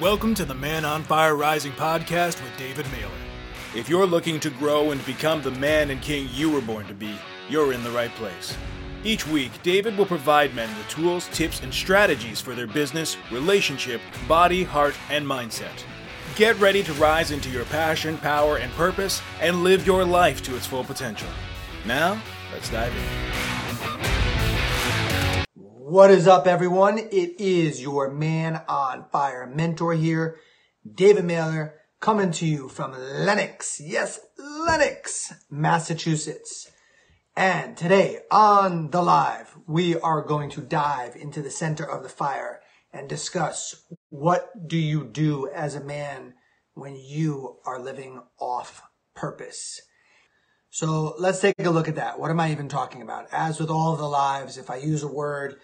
Welcome to the Man on Fire Rising podcast with David Mehler. If you're looking to grow and become the man and king you were born to be, you're in the right place. Each week, David will provide men the tools, tips, and strategies for their business, relationship, body, heart, and mindset. Get ready to rise into your passion, power, and purpose and live your life to its full potential. Now, let's dive in. What is up, everyone? It is your man on fire mentor here, David Mehler, coming to you from Lenox. Yes, Lenox, Massachusetts. And today on the live, we are going to dive into the center of the fire and discuss what do you do as a man when you are living off purpose. So let's take a look at that. What am I even talking about? As with all of the lives, if I use a word,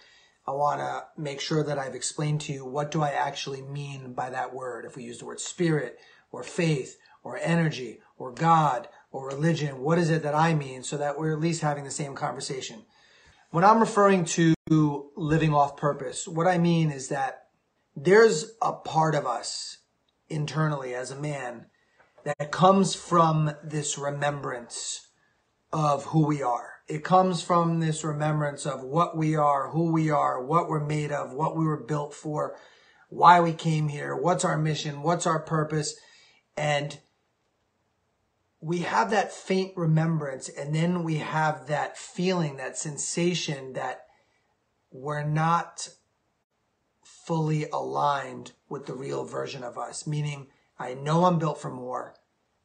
I want to make sure that I've explained to you what do I actually mean by that word. If we use the word spirit or faith or energy or God or religion, what is it that I mean so that we're at least having the same conversation? When I'm referring to living off purpose, what I mean is that there's a part of us internally as a man that comes from this remembrance of who we are. It comes from this remembrance of what we are, who we are, what we're made of, what we were built for, why we came here, what's our mission, what's our purpose. And we have that faint remembrance and then we have that feeling, that sensation that we're not fully aligned with the real version of us, meaning I know I'm built for more.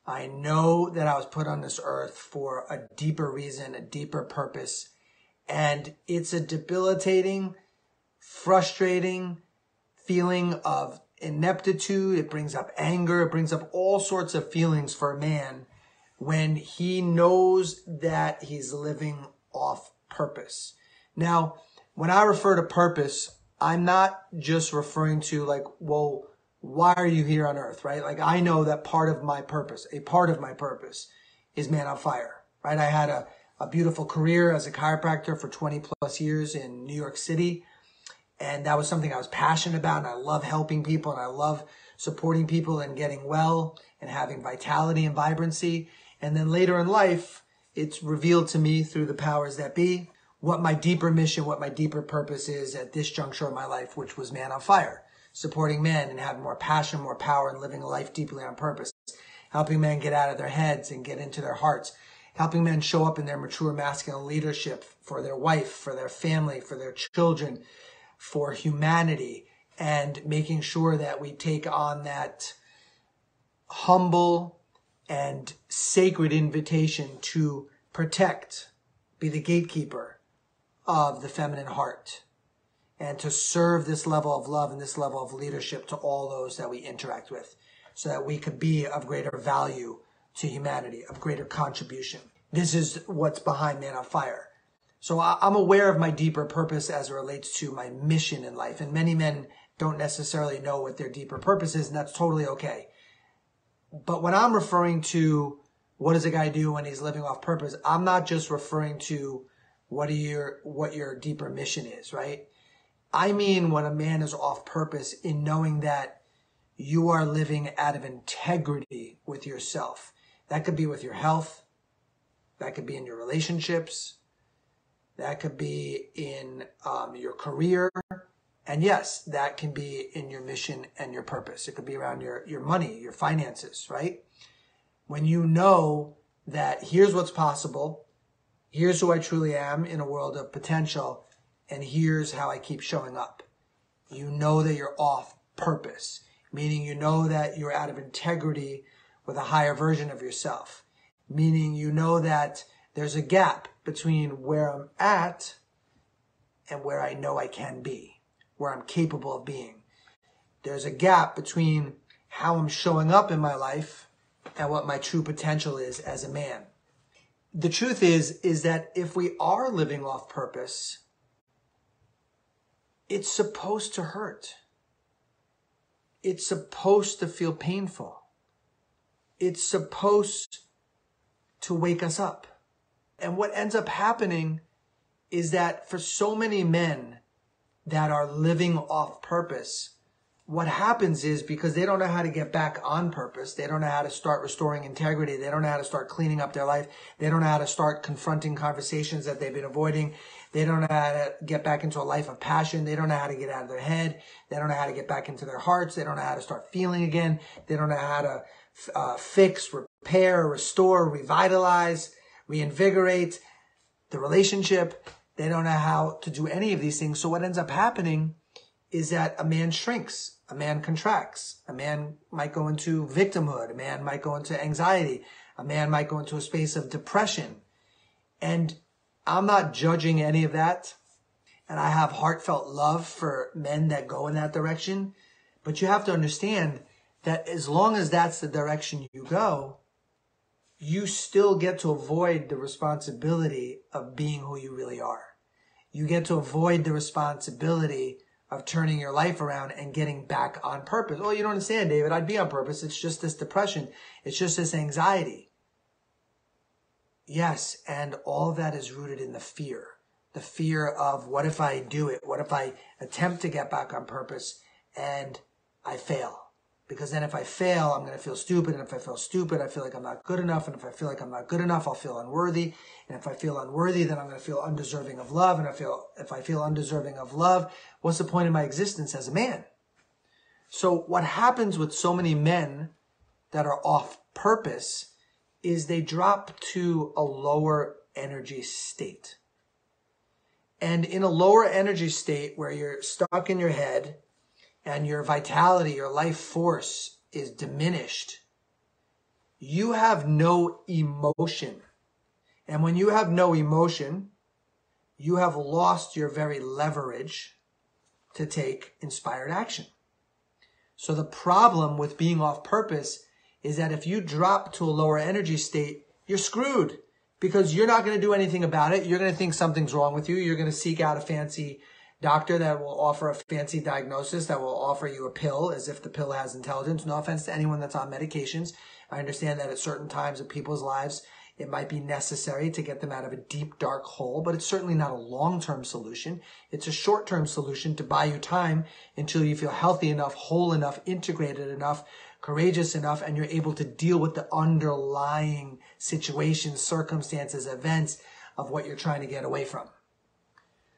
I know that I was put on this earth for a deeper reason, a deeper purpose. And it's a debilitating, frustrating feeling of ineptitude. It brings up anger. It brings up all sorts of feelings for a man when he knows that he's living off purpose. Now, when I refer to purpose, I'm not just referring to like, well, why are you here on earth, right? Like I know that part of my purpose, a part of my purpose is man on fire, right? I had a, a beautiful career as a chiropractor for 20 plus years in New York City. And that was something I was passionate about. And I love helping people and I love supporting people and getting well and having vitality and vibrancy. And then later in life, it's revealed to me through the powers that be what my deeper mission, what my deeper purpose is at this juncture of my life, which was man on fire supporting men and having more passion, more power, and living a life deeply on purpose, helping men get out of their heads and get into their hearts, helping men show up in their mature masculine leadership for their wife, for their family, for their children, for humanity, and making sure that we take on that humble and sacred invitation to protect, be the gatekeeper of the feminine heart and to serve this level of love and this level of leadership to all those that we interact with so that we could be of greater value to humanity, of greater contribution. This is what's behind Man on Fire. So I'm aware of my deeper purpose as it relates to my mission in life. And many men don't necessarily know what their deeper purpose is, and that's totally okay. But when I'm referring to what does a guy do when he's living off purpose, I'm not just referring to what your what your deeper mission is, right? I mean when a man is off purpose in knowing that you are living out of integrity with yourself. That could be with your health. That could be in your relationships. That could be in um, your career. And yes, that can be in your mission and your purpose. It could be around your, your money, your finances, right? When you know that here's what's possible, here's who I truly am in a world of potential, and here's how I keep showing up. You know that you're off purpose, meaning you know that you're out of integrity with a higher version of yourself, meaning you know that there's a gap between where I'm at and where I know I can be, where I'm capable of being. There's a gap between how I'm showing up in my life and what my true potential is as a man. The truth is, is that if we are living off purpose, it's supposed to hurt. It's supposed to feel painful. It's supposed to wake us up. And what ends up happening is that for so many men that are living off purpose, what happens is because they don't know how to get back on purpose, they don't know how to start restoring integrity, they don't know how to start cleaning up their life, they don't know how to start confronting conversations that they've been avoiding, they don't know how to get back into a life of passion, they don't know how to get out of their head, they don't know how to get back into their hearts, they don't know how to start feeling again, they don't know how to uh, fix, repair, restore, revitalize, reinvigorate the relationship. They don't know how to do any of these things. So what ends up happening is that a man shrinks, a man contracts, a man might go into victimhood, a man might go into anxiety, a man might go into a space of depression. And I'm not judging any of that. And I have heartfelt love for men that go in that direction. But you have to understand that as long as that's the direction you go, you still get to avoid the responsibility of being who you really are. You get to avoid the responsibility of turning your life around and getting back on purpose. Oh, you don't understand, David. I'd be on purpose. It's just this depression. It's just this anxiety. Yes, and all that is rooted in the fear. The fear of what if I do it? What if I attempt to get back on purpose and I fail? Because then if I fail, I'm going to feel stupid. And if I feel stupid, I feel like I'm not good enough. And if I feel like I'm not good enough, I'll feel unworthy. And if I feel unworthy, then I'm going to feel undeserving of love. And I feel, if I feel undeserving of love, what's the point of my existence as a man? So what happens with so many men that are off purpose is they drop to a lower energy state. And in a lower energy state where you're stuck in your head, and your vitality, your life force is diminished, you have no emotion. And when you have no emotion, you have lost your very leverage to take inspired action. So the problem with being off purpose is that if you drop to a lower energy state, you're screwed because you're not going to do anything about it. You're going to think something's wrong with you. You're going to seek out a fancy doctor that will offer a fancy diagnosis that will offer you a pill as if the pill has intelligence. No offense to anyone that's on medications. I understand that at certain times of people's lives, it might be necessary to get them out of a deep, dark hole, but it's certainly not a long-term solution. It's a short-term solution to buy you time until you feel healthy enough, whole enough, integrated enough, courageous enough, and you're able to deal with the underlying situations, circumstances, events of what you're trying to get away from.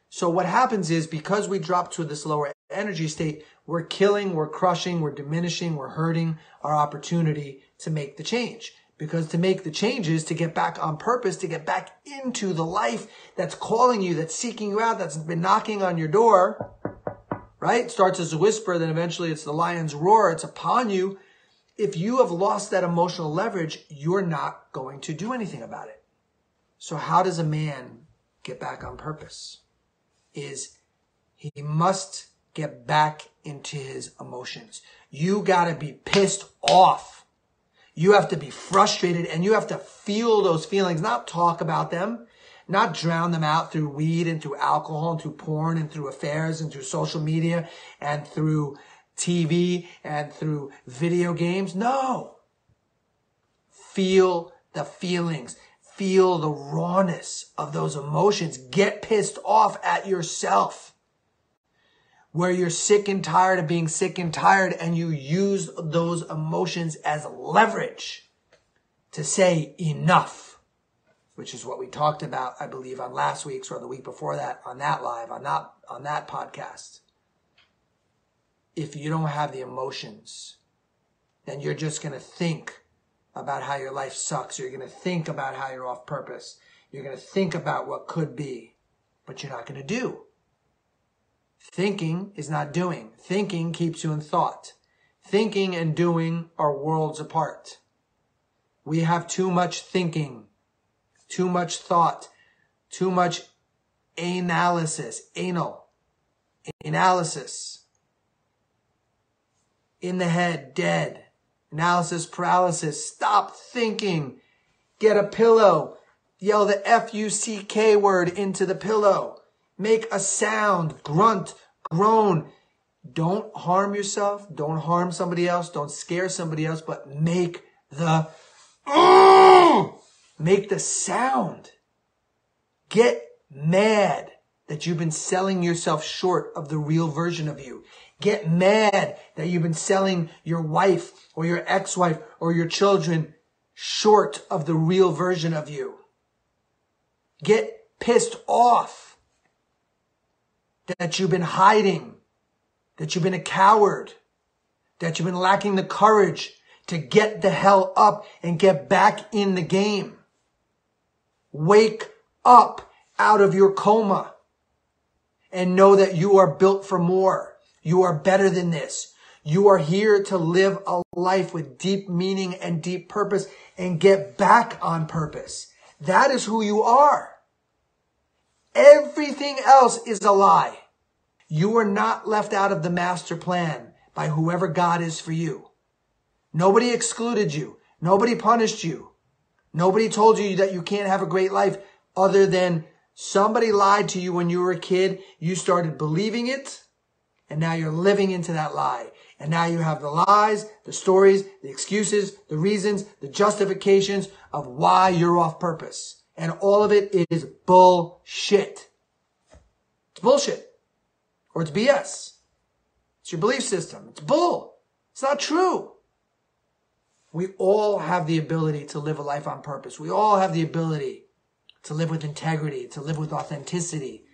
So what happens is because we drop to this lower energy state, we're killing, we're crushing, we're diminishing, we're hurting our opportunity to make the change. Because to make the changes, to get back on purpose, to get back into the life that's calling you, that's seeking you out, that's been knocking on your door, right? Starts as a whisper, then eventually it's the lion's roar, it's upon you. If you have lost that emotional leverage, you're not going to do anything about it. So how does a man get back on purpose? is he must get back into his emotions. You gotta be pissed off. You have to be frustrated and you have to feel those feelings, not talk about them, not drown them out through weed and through alcohol and through porn and through affairs and through social media and through TV and through video games. No. Feel the feelings feel the rawness of those emotions. Get pissed off at yourself. Where you're sick and tired of being sick and tired and you use those emotions as leverage to say enough, which is what we talked about, I believe, on last week's or the week before that on that live, on that, on that podcast. If you don't have the emotions, then you're just going to think about how your life sucks. You're going to think about how you're off purpose. You're going to think about what could be, but you're not going to do. Thinking is not doing. Thinking keeps you in thought. Thinking and doing are worlds apart. We have too much thinking, too much thought, too much analysis, anal, analysis. In the head, dead analysis paralysis. Stop thinking. Get a pillow. Yell the F-U-C-K word into the pillow. Make a sound. Grunt. Groan. Don't harm yourself. Don't harm somebody else. Don't scare somebody else, but make the, make the sound. Get mad. That you've been selling yourself short of the real version of you. Get mad that you've been selling your wife or your ex-wife or your children short of the real version of you. Get pissed off that you've been hiding, that you've been a coward, that you've been lacking the courage to get the hell up and get back in the game. Wake up out of your coma and know that you are built for more. You are better than this. You are here to live a life with deep meaning and deep purpose and get back on purpose. That is who you are. Everything else is a lie. You are not left out of the master plan by whoever God is for you. Nobody excluded you. Nobody punished you. Nobody told you that you can't have a great life other than somebody lied to you when you were a kid. You started believing it and now you're living into that lie. And now you have the lies, the stories, the excuses, the reasons, the justifications of why you're off purpose. And all of it is bullshit. It's bullshit. Or it's BS. It's your belief system. It's bull. It's not true. We all have the ability to live a life on purpose. We all have the ability to live with integrity, to live with authenticity,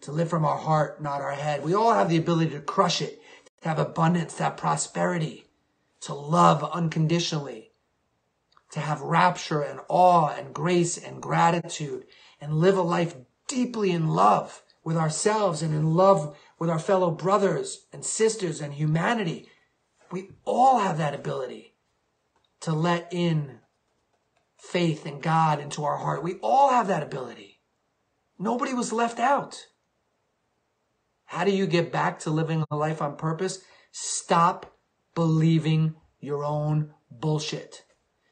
to live from our heart, not our head. We all have the ability to crush it, to have abundance, to have prosperity, to love unconditionally, to have rapture and awe and grace and gratitude and live a life deeply in love with ourselves and in love with our fellow brothers and sisters and humanity. We all have that ability to let in faith in God into our heart. We all have that ability. Nobody was left out. How do you get back to living a life on purpose? Stop believing your own bullshit.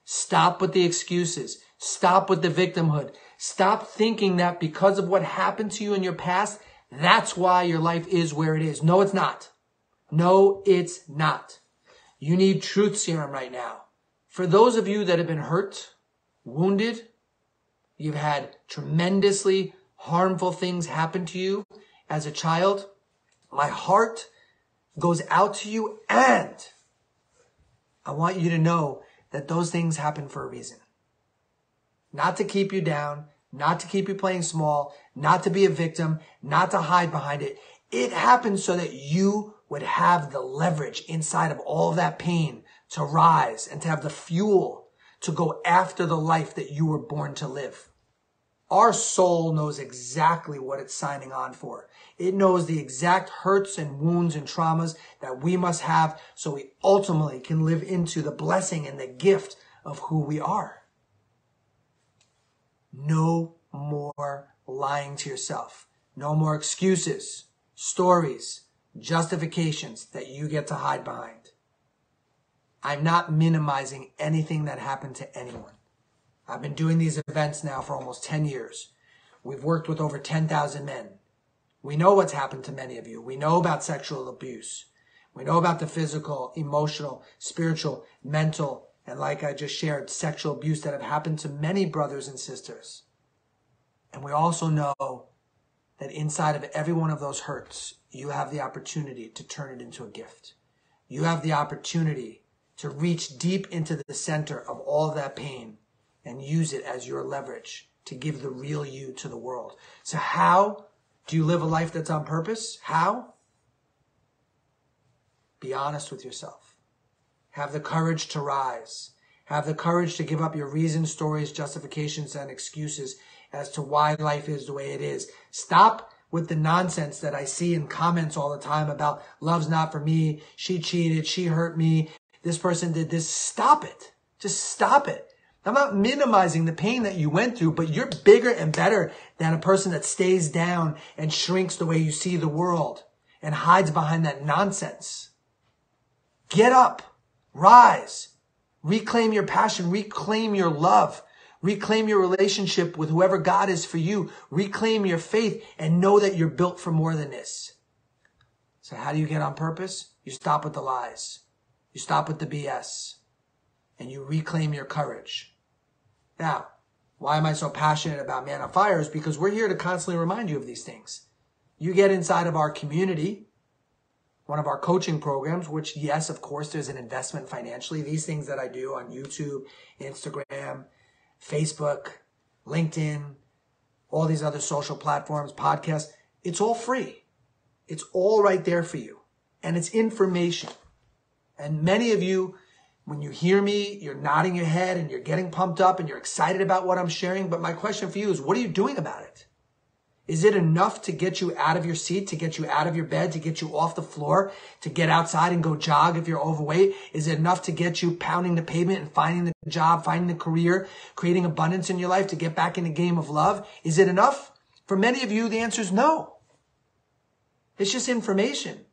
Stop with the excuses. Stop with the victimhood. Stop thinking that because of what happened to you in your past, that's why your life is where it is. No, it's not. No, it's not. You need truth serum right now. For those of you that have been hurt, wounded, you've had tremendously harmful things happen to you as a child, my heart goes out to you and I want you to know that those things happen for a reason. Not to keep you down, not to keep you playing small, not to be a victim, not to hide behind it. It happens so that you would have the leverage inside of all that pain to rise and to have the fuel to go after the life that you were born to live. Our soul knows exactly what it's signing on for. It knows the exact hurts and wounds and traumas that we must have so we ultimately can live into the blessing and the gift of who we are. No more lying to yourself. No more excuses, stories, justifications that you get to hide behind. I'm not minimizing anything that happened to anyone. I've been doing these events now for almost 10 years. We've worked with over 10,000 men. We know what's happened to many of you. We know about sexual abuse. We know about the physical, emotional, spiritual, mental, and like I just shared, sexual abuse that have happened to many brothers and sisters. And we also know that inside of every one of those hurts, you have the opportunity to turn it into a gift. You have the opportunity to reach deep into the center of all that pain and use it as your leverage to give the real you to the world. So how do you live a life that's on purpose? How? Be honest with yourself. Have the courage to rise. Have the courage to give up your reasons, stories, justifications, and excuses as to why life is the way it is. Stop with the nonsense that I see in comments all the time about love's not for me. She cheated. She hurt me. This person did this. Stop it. Just stop it. I'm not minimizing the pain that you went through, but you're bigger and better than a person that stays down and shrinks the way you see the world and hides behind that nonsense. Get up, rise, reclaim your passion, reclaim your love, reclaim your relationship with whoever God is for you, reclaim your faith and know that you're built for more than this. So how do you get on purpose? You stop with the lies. You stop with the BS and you reclaim your courage. Now, why am I so passionate about Man on Fire is because we're here to constantly remind you of these things. You get inside of our community, one of our coaching programs, which yes, of course, there's an investment financially. These things that I do on YouTube, Instagram, Facebook, LinkedIn, all these other social platforms, podcasts, it's all free. It's all right there for you. And it's information. And many of you, when you hear me, you're nodding your head and you're getting pumped up and you're excited about what I'm sharing. But my question for you is, what are you doing about it? Is it enough to get you out of your seat, to get you out of your bed, to get you off the floor, to get outside and go jog if you're overweight? Is it enough to get you pounding the pavement and finding the job, finding the career, creating abundance in your life to get back in the game of love? Is it enough? For many of you, the answer is no. It's just information.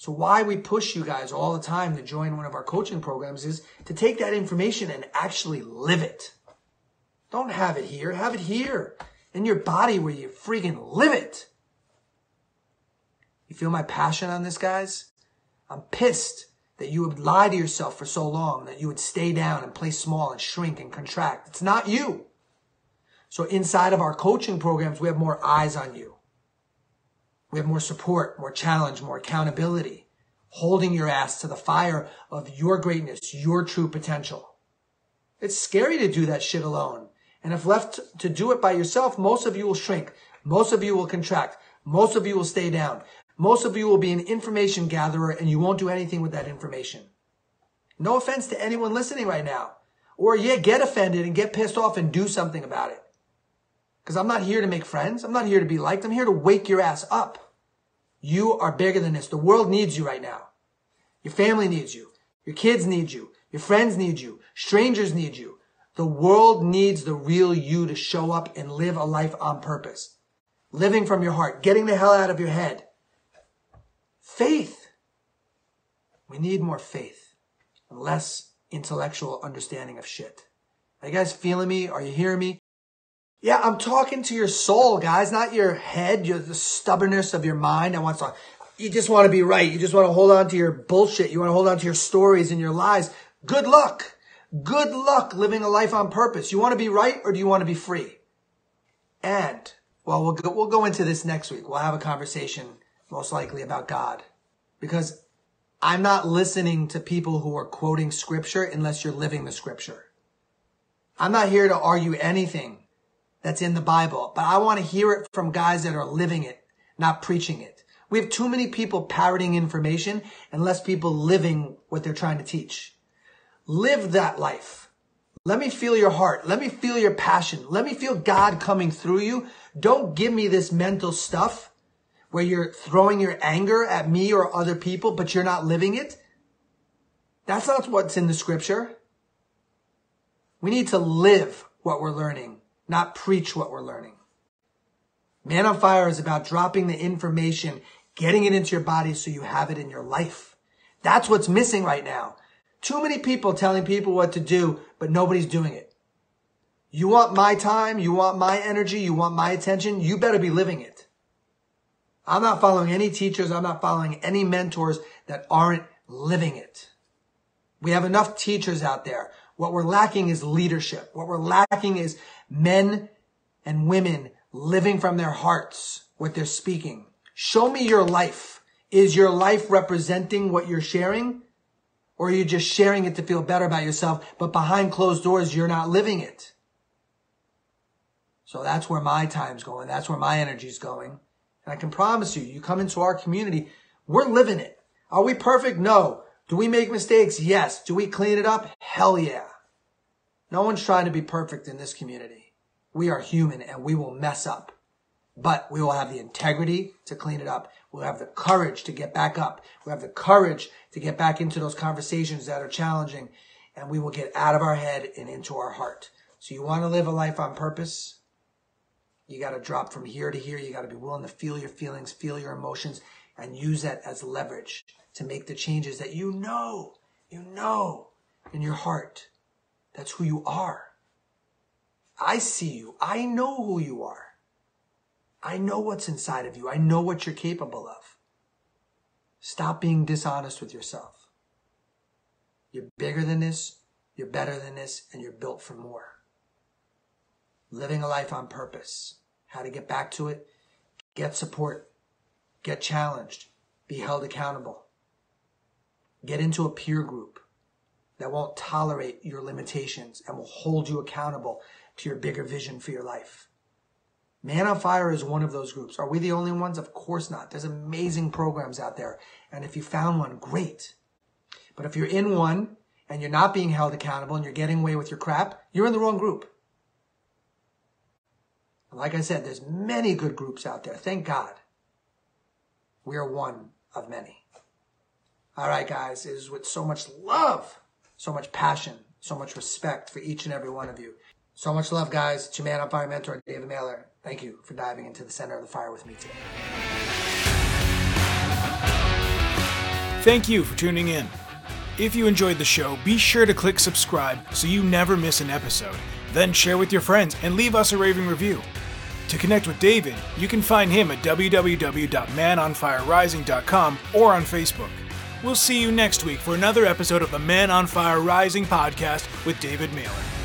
So why we push you guys all the time to join one of our coaching programs is to take that information and actually live it. Don't have it here. Have it here in your body where you freaking live it. You feel my passion on this, guys? I'm pissed that you would lie to yourself for so long, that you would stay down and play small and shrink and contract. It's not you. So inside of our coaching programs, we have more eyes on you. We have more support, more challenge, more accountability, holding your ass to the fire of your greatness, your true potential. It's scary to do that shit alone. And if left to do it by yourself, most of you will shrink. Most of you will contract. Most of you will stay down. Most of you will be an information gatherer and you won't do anything with that information. No offense to anyone listening right now. Or yeah, get offended and get pissed off and do something about it. Because I'm not here to make friends. I'm not here to be liked. I'm here to wake your ass up. You are bigger than this. The world needs you right now. Your family needs you. Your kids need you. Your friends need you. Strangers need you. The world needs the real you to show up and live a life on purpose. Living from your heart, getting the hell out of your head. Faith. We need more faith and less intellectual understanding of shit. Are you guys feeling me? Are you hearing me? Yeah, I'm talking to your soul, guys, not your head, your, the stubbornness of your mind. I want to, you just want to be right. You just want to hold on to your bullshit. You want to hold on to your stories and your lies. Good luck. Good luck living a life on purpose. You want to be right or do you want to be free? And, well, we'll go, we'll go into this next week. We'll have a conversation most likely about God because I'm not listening to people who are quoting scripture unless you're living the scripture. I'm not here to argue anything that's in the Bible, but I want to hear it from guys that are living it, not preaching it. We have too many people parroting information and less people living what they're trying to teach. Live that life. Let me feel your heart. Let me feel your passion. Let me feel God coming through you. Don't give me this mental stuff where you're throwing your anger at me or other people, but you're not living it. That's not what's in the scripture. We need to live what we're learning, not preach what we're learning. Man on Fire is about dropping the information, getting it into your body so you have it in your life. That's what's missing right now. Too many people telling people what to do, but nobody's doing it. You want my time, you want my energy, you want my attention, you better be living it. I'm not following any teachers, I'm not following any mentors that aren't living it. We have enough teachers out there. What we're lacking is leadership. What we're lacking is men and women living from their hearts what they're speaking. Show me your life. Is your life representing what you're sharing? Or are you just sharing it to feel better about yourself, but behind closed doors, you're not living it? So that's where my time's going. That's where my energy's going. And I can promise you, you come into our community, we're living it. Are we perfect? No. Do we make mistakes? Yes. Do we clean it up? Hell yeah. No one's trying to be perfect in this community. We are human and we will mess up, but we will have the integrity to clean it up. We'll have the courage to get back up. We'll have the courage to get back into those conversations that are challenging and we will get out of our head and into our heart. So you want to live a life on purpose? You got to drop from here to here. You got to be willing to feel your feelings, feel your emotions, and use that as leverage to make the changes that you know, you know in your heart. That's who you are. I see you. I know who you are. I know what's inside of you. I know what you're capable of. Stop being dishonest with yourself. You're bigger than this, you're better than this, and you're built for more. Living a life on purpose, how to get back to it, get support, get challenged, be held accountable. Get into a peer group that won't tolerate your limitations and will hold you accountable to your bigger vision for your life. Man on Fire is one of those groups. Are we the only ones? Of course not. There's amazing programs out there. And if you found one, great. But if you're in one and you're not being held accountable and you're getting away with your crap, you're in the wrong group. like I said, there's many good groups out there. Thank God. We are one of many. All right, guys, it is with so much love, so much passion, so much respect for each and every one of you. So much love, guys. Your man on fire mentor, David Mehler. Thank you for diving into the center of the fire with me today. Thank you for tuning in. If you enjoyed the show, be sure to click subscribe so you never miss an episode. Then share with your friends and leave us a raving review. To connect with David, you can find him at www.manonfirerising.com or on Facebook. We'll see you next week for another episode of the Man on Fire Rising podcast with David Mehler.